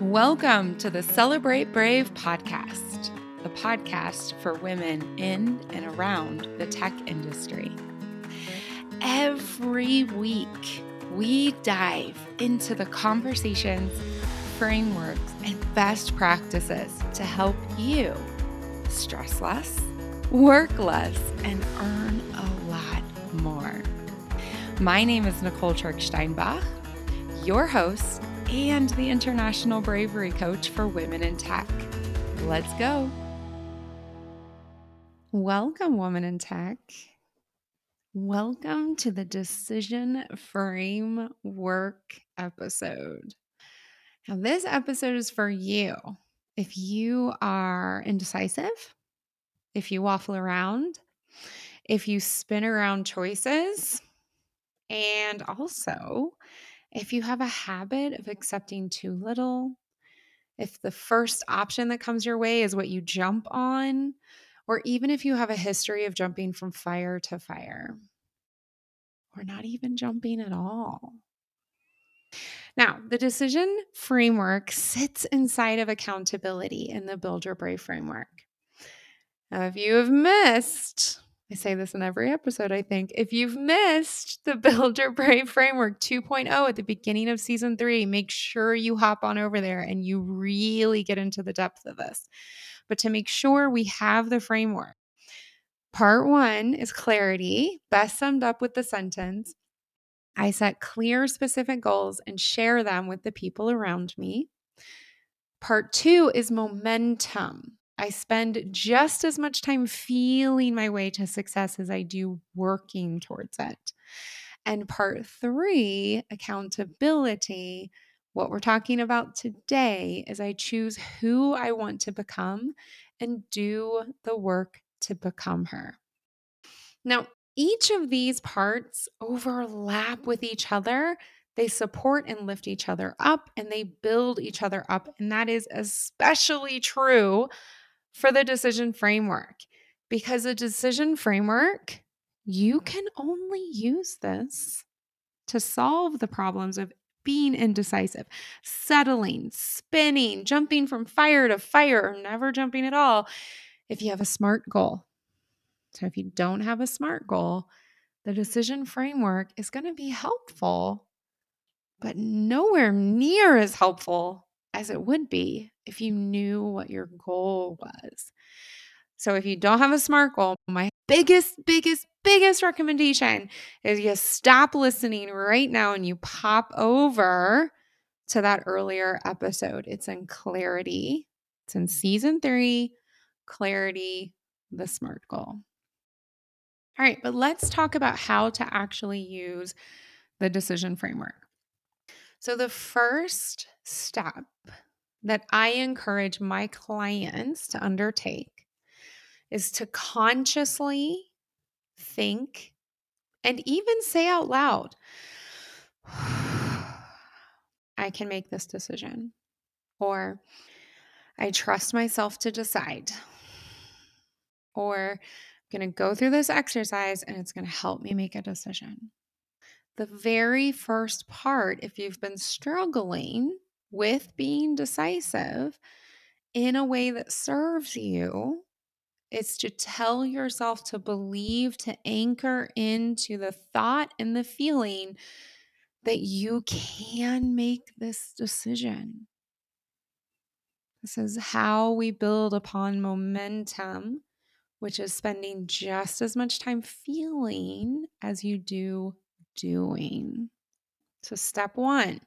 Welcome to the Celebrate Brave podcast, the podcast for women in and around the tech industry. Every week, we dive into the conversations, frameworks, and best practices to help you stress less, work less, and earn a lot more. My name is Nicole Steinbach, your host and the International Bravery Coach for Women in Tech. Let's go. Welcome, Woman in Tech. Welcome to the Decision Framework episode. Now, this episode is for you. If you are indecisive, if you waffle around, if you spin around choices, and also if you have a habit of accepting too little, if the first option that comes your way is what you jump on, or even if you have a history of jumping from fire to fire, or not even jumping at all. Now, the decision framework sits inside of accountability in the Build Your Brave framework. Now, if you have missed I say this in every episode, I think. If you've missed the Build Your Brave Framework 2.0 at the beginning of season three, make sure you hop on over there and you really get into the depth of this. But to make sure we have the framework, part one is clarity, best summed up with the sentence I set clear, specific goals and share them with the people around me. Part two is momentum. I spend just as much time feeling my way to success as I do working towards it. And part three, accountability. What we're talking about today is I choose who I want to become and do the work to become her. Now, each of these parts overlap with each other. They support and lift each other up and they build each other up. And that is especially true for the decision framework because a decision framework, you can only use this to solve the problems of being indecisive, settling, spinning, jumping from fire to fire, or never jumping at all if you have a smart goal. So, if you don't have a smart goal, the decision framework is going to be helpful, but nowhere near as helpful as it would be if you knew what your goal was. So if you don't have a SMART goal, my biggest, biggest, biggest recommendation is you stop listening right now and you pop over to that earlier episode. It's in clarity. It's in season three, clarity, the SMART goal. All right, but let's talk about how to actually use the decision framework. So, the first step that I encourage my clients to undertake is to consciously think and even say out loud, I can make this decision. Or I trust myself to decide. Or I'm going to go through this exercise and it's going to help me make a decision the very first part, if you've been struggling with being decisive in a way that serves you, is to tell yourself to believe, to anchor into the thought and the feeling that you can make this decision. This is how we build upon momentum, which is spending just as much time feeling as you do doing. So, step one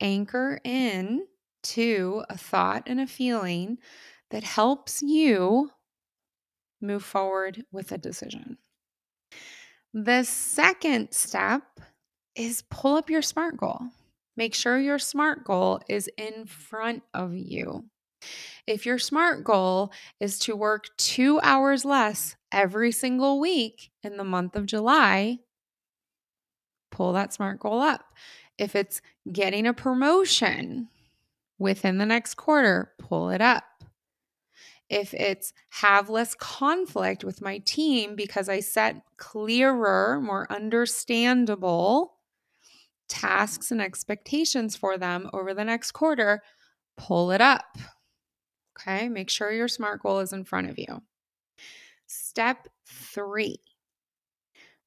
anchor in to a thought and a feeling that helps you move forward with a decision. The second step is pull up your SMART goal. Make sure your SMART goal is in front of you. If your SMART goal is to work two hours less every single week in the month of July, pull that SMART goal up. If it's getting a promotion within the next quarter, pull it up. If it's have less conflict with my team because I set clearer, more understandable tasks and expectations for them over the next quarter, pull it up. Okay, make sure your SMART goal is in front of you. Step three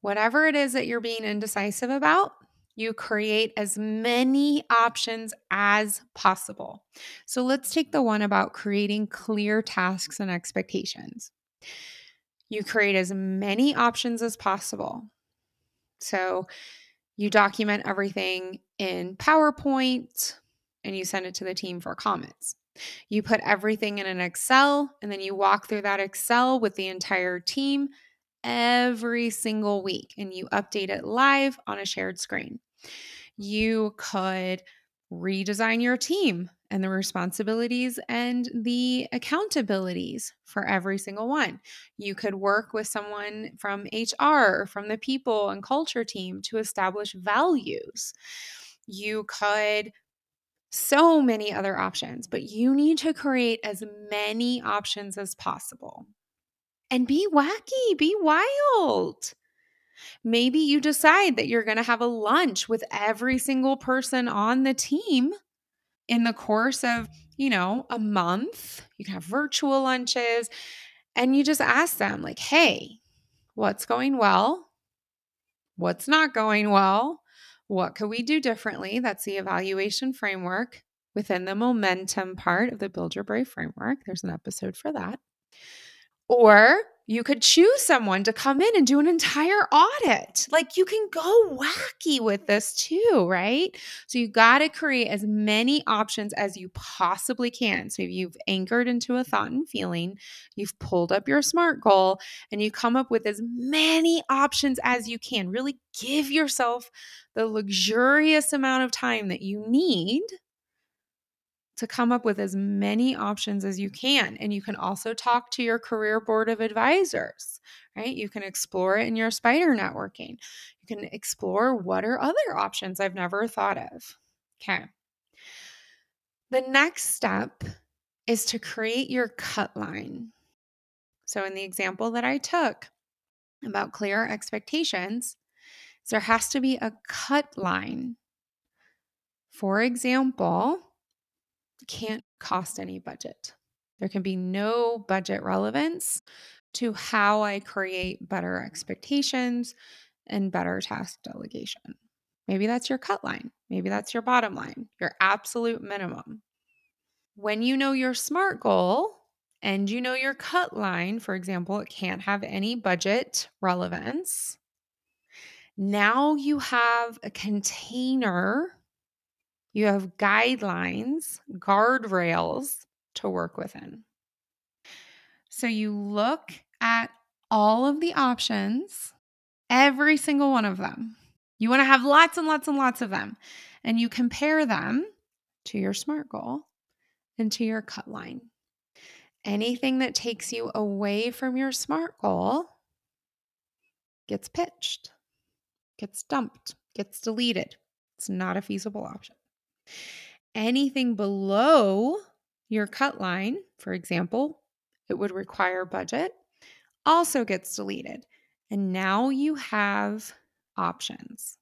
whatever it is that you're being indecisive about, you create as many options as possible. So let's take the one about creating clear tasks and expectations. You create as many options as possible. So you document everything in PowerPoint and you send it to the team for comments. You put everything in an Excel and then you walk through that Excel with the entire team every single week and you update it live on a shared screen. You could redesign your team and the responsibilities and the accountabilities for every single one. You could work with someone from HR, from the people and culture team to establish values. You could so many other options, but you need to create as many options as possible and be wacky, be wild. Maybe you decide that you're going to have a lunch with every single person on the team in the course of, you know, a month. You can have virtual lunches and you just ask them, like, hey, what's going well? What's not going well? What could we do differently? That's the evaluation framework within the momentum part of the Build Your Brave framework. There's an episode for that. Or you could choose someone to come in and do an entire audit. Like you can go wacky with this too, right? So you got to create as many options as you possibly can. So if you've anchored into a thought and feeling, you've pulled up your SMART goal, and you come up with as many options as you can. Really give yourself the luxurious amount of time that you need to come up with as many options as you can. And you can also talk to your career board of advisors, right? You can explore it in your spider networking. You can explore what are other options I've never thought of. Okay. The next step is to create your cut line. So, in the example that I took about clear expectations, there has to be a cut line. For example, can't cost any budget. There can be no budget relevance to how I create better expectations and better task delegation. Maybe that's your cut line. Maybe that's your bottom line, your absolute minimum. When you know your SMART goal and you know your cut line, for example, it can't have any budget relevance. Now you have a container you have guidelines, guardrails to work within. So you look at all of the options, every single one of them. You want to have lots and lots and lots of them. And you compare them to your SMART goal and to your cut line. Anything that takes you away from your SMART goal gets pitched, gets dumped, gets deleted. It's not a feasible option. Anything below your cut line, for example, it would require budget, also gets deleted. And now you have options.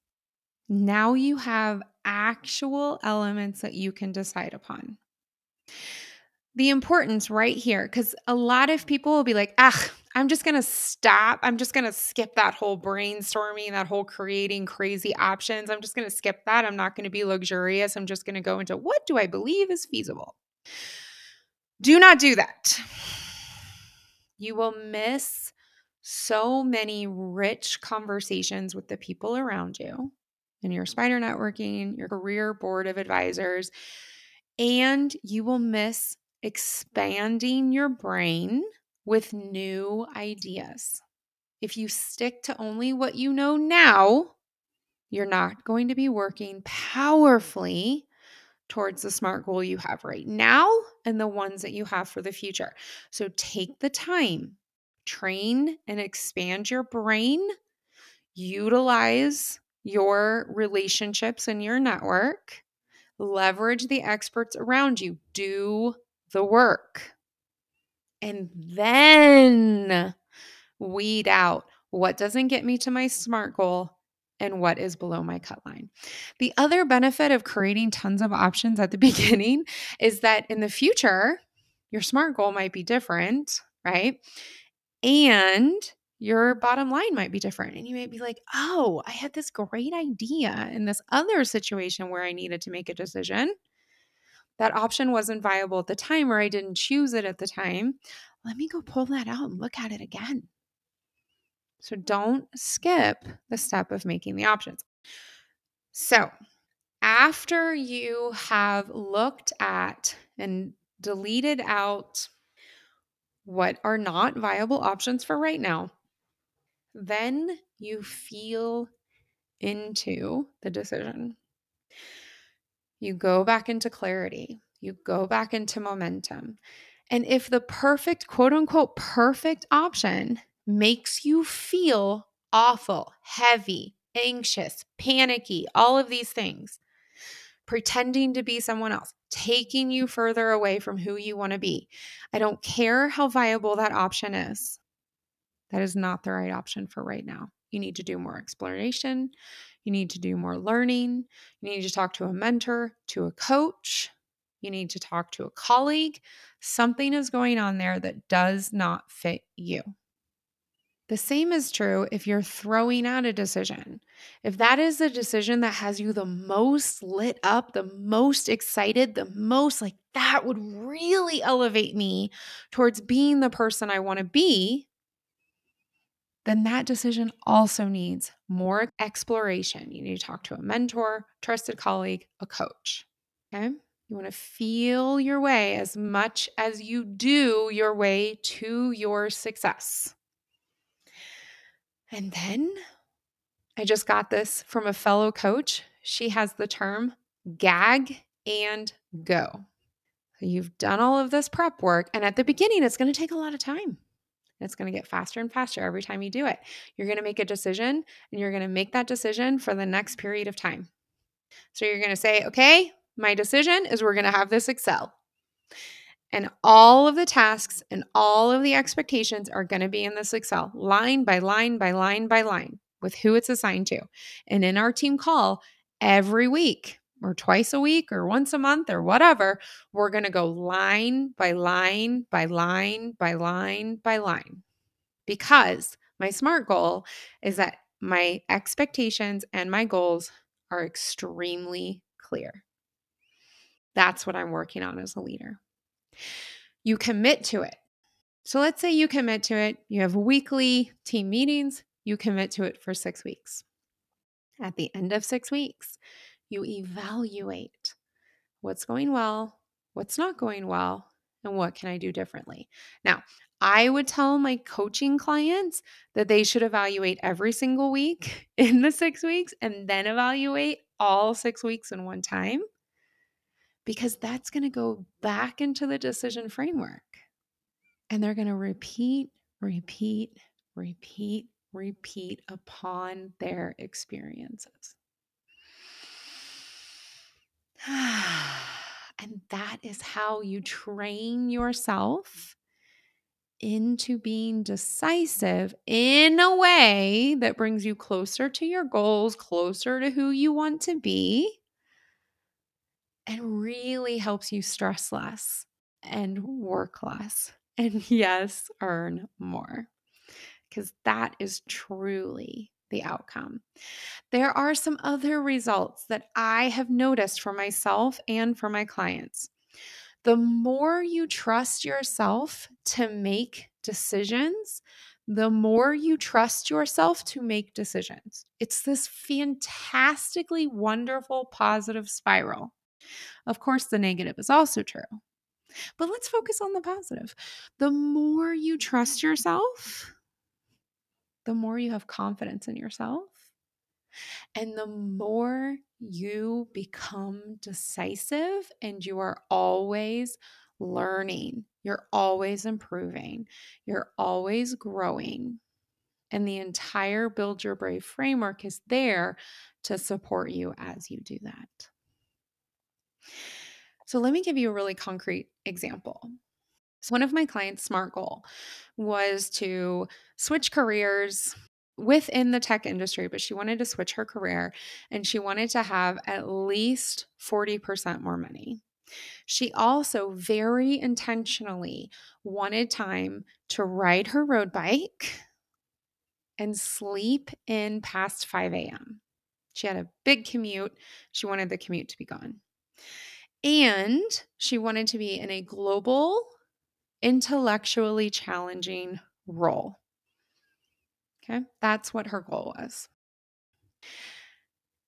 Now you have actual elements that you can decide upon. The importance right here, because a lot of people will be like, ah, I'm just going to stop. I'm just going to skip that whole brainstorming, that whole creating crazy options. I'm just going to skip that. I'm not going to be luxurious. I'm just going to go into what do I believe is feasible. Do not do that. You will miss so many rich conversations with the people around you in your spider networking, your career board of advisors, and you will miss expanding your brain with new ideas. If you stick to only what you know now, you're not going to be working powerfully towards the SMART goal you have right now and the ones that you have for the future. So take the time, train and expand your brain, utilize your relationships and your network, leverage the experts around you, do the work and then weed out what doesn't get me to my SMART goal and what is below my cut line. The other benefit of creating tons of options at the beginning is that in the future, your SMART goal might be different, right? And your bottom line might be different. And you might be like, oh, I had this great idea in this other situation where I needed to make a decision. That option wasn't viable at the time, or I didn't choose it at the time. Let me go pull that out and look at it again. So don't skip the step of making the options. So, after you have looked at and deleted out what are not viable options for right now, then you feel into the decision. You go back into clarity, you go back into momentum. And if the perfect, quote unquote, perfect option makes you feel awful, heavy, anxious, panicky, all of these things, pretending to be someone else, taking you further away from who you want to be. I don't care how viable that option is. That is not the right option for right now. You need to do more exploration. You need to do more learning. You need to talk to a mentor, to a coach. You need to talk to a colleague. Something is going on there that does not fit you. The same is true if you're throwing out a decision. If that is the decision that has you the most lit up, the most excited, the most like that would really elevate me towards being the person I want to be, then that decision also needs more exploration. You need to talk to a mentor, trusted colleague, a coach. Okay. You want to feel your way as much as you do your way to your success. And then I just got this from a fellow coach. She has the term gag and go. So you've done all of this prep work, and at the beginning, it's going to take a lot of time. It's going to get faster and faster every time you do it. You're going to make a decision, and you're going to make that decision for the next period of time. So you're going to say, okay, my decision is we're going to have this Excel. And all of the tasks and all of the expectations are going to be in this Excel, line by line by line by line, with who it's assigned to. And in our team call, every week or twice a week or once a month or whatever, we're going to go line by line by line by line by line. Because my SMART goal is that my expectations and my goals are extremely clear. That's what I'm working on as a leader. You commit to it. So let's say you commit to it, you have weekly team meetings, you commit to it for six weeks. At the end of six weeks, you evaluate what's going well, what's not going well, and what can I do differently. Now, I would tell my coaching clients that they should evaluate every single week in the six weeks and then evaluate all six weeks in one time because that's going to go back into the decision framework. And they're going to repeat, repeat, repeat, repeat upon their experiences. and that is how you train yourself into being decisive in a way that brings you closer to your goals, closer to who you want to be and really helps you stress less and work less. And yes, earn more. Because that is truly the outcome. There are some other results that I have noticed for myself and for my clients. The more you trust yourself to make decisions, the more you trust yourself to make decisions. It's this fantastically wonderful positive spiral. Of course, the negative is also true. But let's focus on the positive. The more you trust yourself, the more you have confidence in yourself, and the more you become decisive and you are always learning, you're always improving, you're always growing. And the entire Build Your Brave framework is there to support you as you do that. So, let me give you a really concrete example. One of my clients' SMART goal was to switch careers within the tech industry, but she wanted to switch her career and she wanted to have at least 40% more money. She also very intentionally wanted time to ride her road bike and sleep in past 5 a.m. She had a big commute. She wanted the commute to be gone. And she wanted to be in a global, intellectually challenging role. Okay, that's what her goal was.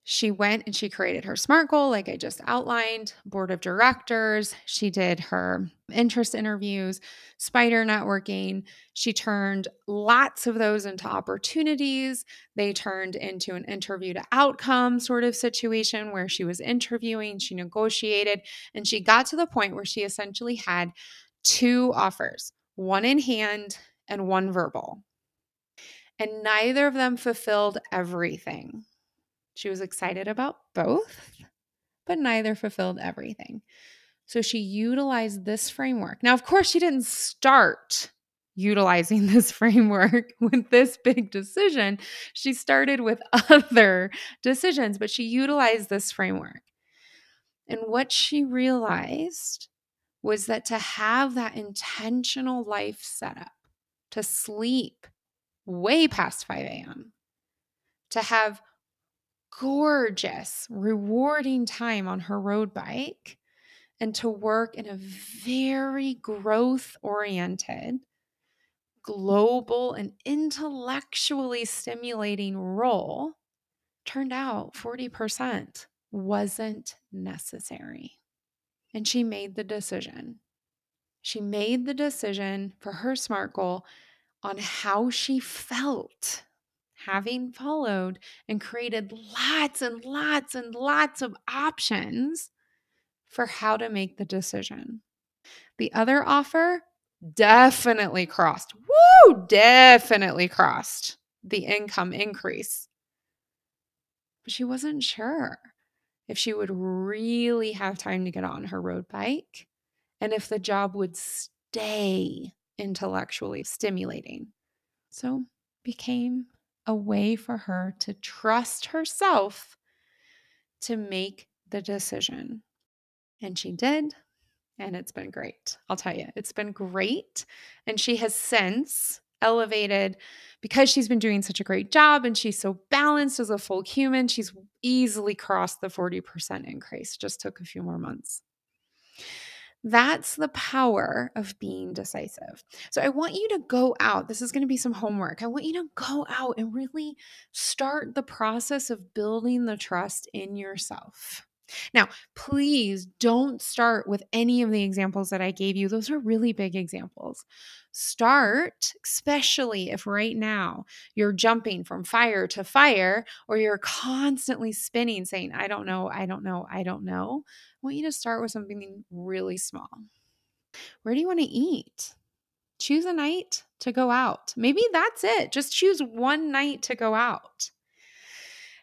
She went and she created her SMART goal, like I just outlined, board of directors. She did her interest interviews, spider networking. She turned lots of those into opportunities. They turned into an interview to outcome sort of situation where she was interviewing, she negotiated, and she got to the point where she essentially had two offers one in hand and one verbal. And neither of them fulfilled everything. She was excited about both, but neither fulfilled everything. So she utilized this framework. Now, of course, she didn't start utilizing this framework with this big decision. She started with other decisions, but she utilized this framework. And what she realized was that to have that intentional life set up, to sleep way past 5 a.m., to have gorgeous, rewarding time on her road bike and to work in a very growth oriented, global, and intellectually stimulating role turned out 40% wasn't necessary. And she made the decision. She made the decision for her SMART goal on how she felt having followed and created lots and lots and lots of options for how to make the decision. The other offer definitely crossed, woo, definitely crossed the income increase. But she wasn't sure if she would really have time to get on her road bike and if the job would stay intellectually stimulating. So became a way for her to trust herself to make the decision. And she did. And it's been great. I'll tell you, it's been great. And she has since elevated because she's been doing such a great job and she's so balanced as a full human. She's easily crossed the 40% increase, just took a few more months. That's the power of being decisive. So I want you to go out. This is going to be some homework. I want you to go out and really start the process of building the trust in yourself. Now, please don't start with any of the examples that I gave you. Those are really big examples. Start, especially if right now you're jumping from fire to fire or you're constantly spinning saying, I don't know, I don't know, I don't know. I want you to start with something really small. Where do you want to eat? Choose a night to go out. Maybe that's it. Just choose one night to go out.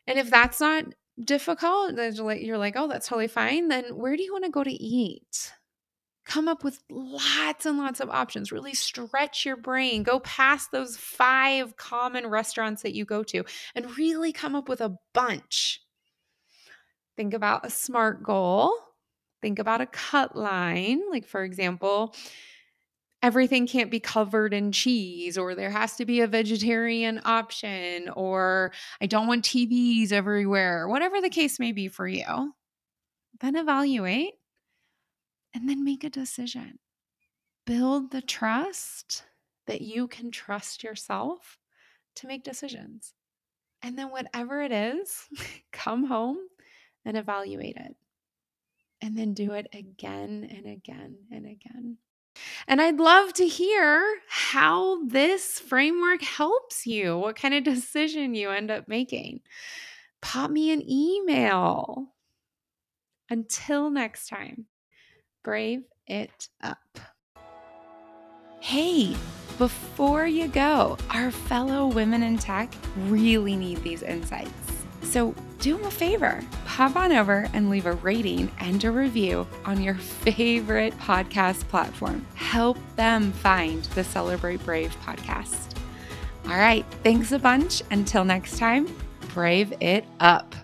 And if that's not difficult, you're like, oh, that's totally fine. Then where do you want to go to eat? Come up with lots and lots of options. Really stretch your brain. Go past those five common restaurants that you go to and really come up with a bunch. Think about a SMART goal. Think about a cut line. Like, for example, everything can't be covered in cheese or there has to be a vegetarian option or I don't want TVs everywhere, whatever the case may be for you, then evaluate and then make a decision. Build the trust that you can trust yourself to make decisions. And then, whatever it is, come home and evaluate it. And then do it again and again and again. And I'd love to hear how this framework helps you, what kind of decision you end up making. Pop me an email. Until next time, brave it up. Hey, before you go, our fellow women in tech really need these insights. So do them a favor hop on over and leave a rating and a review on your favorite podcast platform. Help them find the Celebrate Brave podcast. All right. Thanks a bunch. Until next time, brave it up.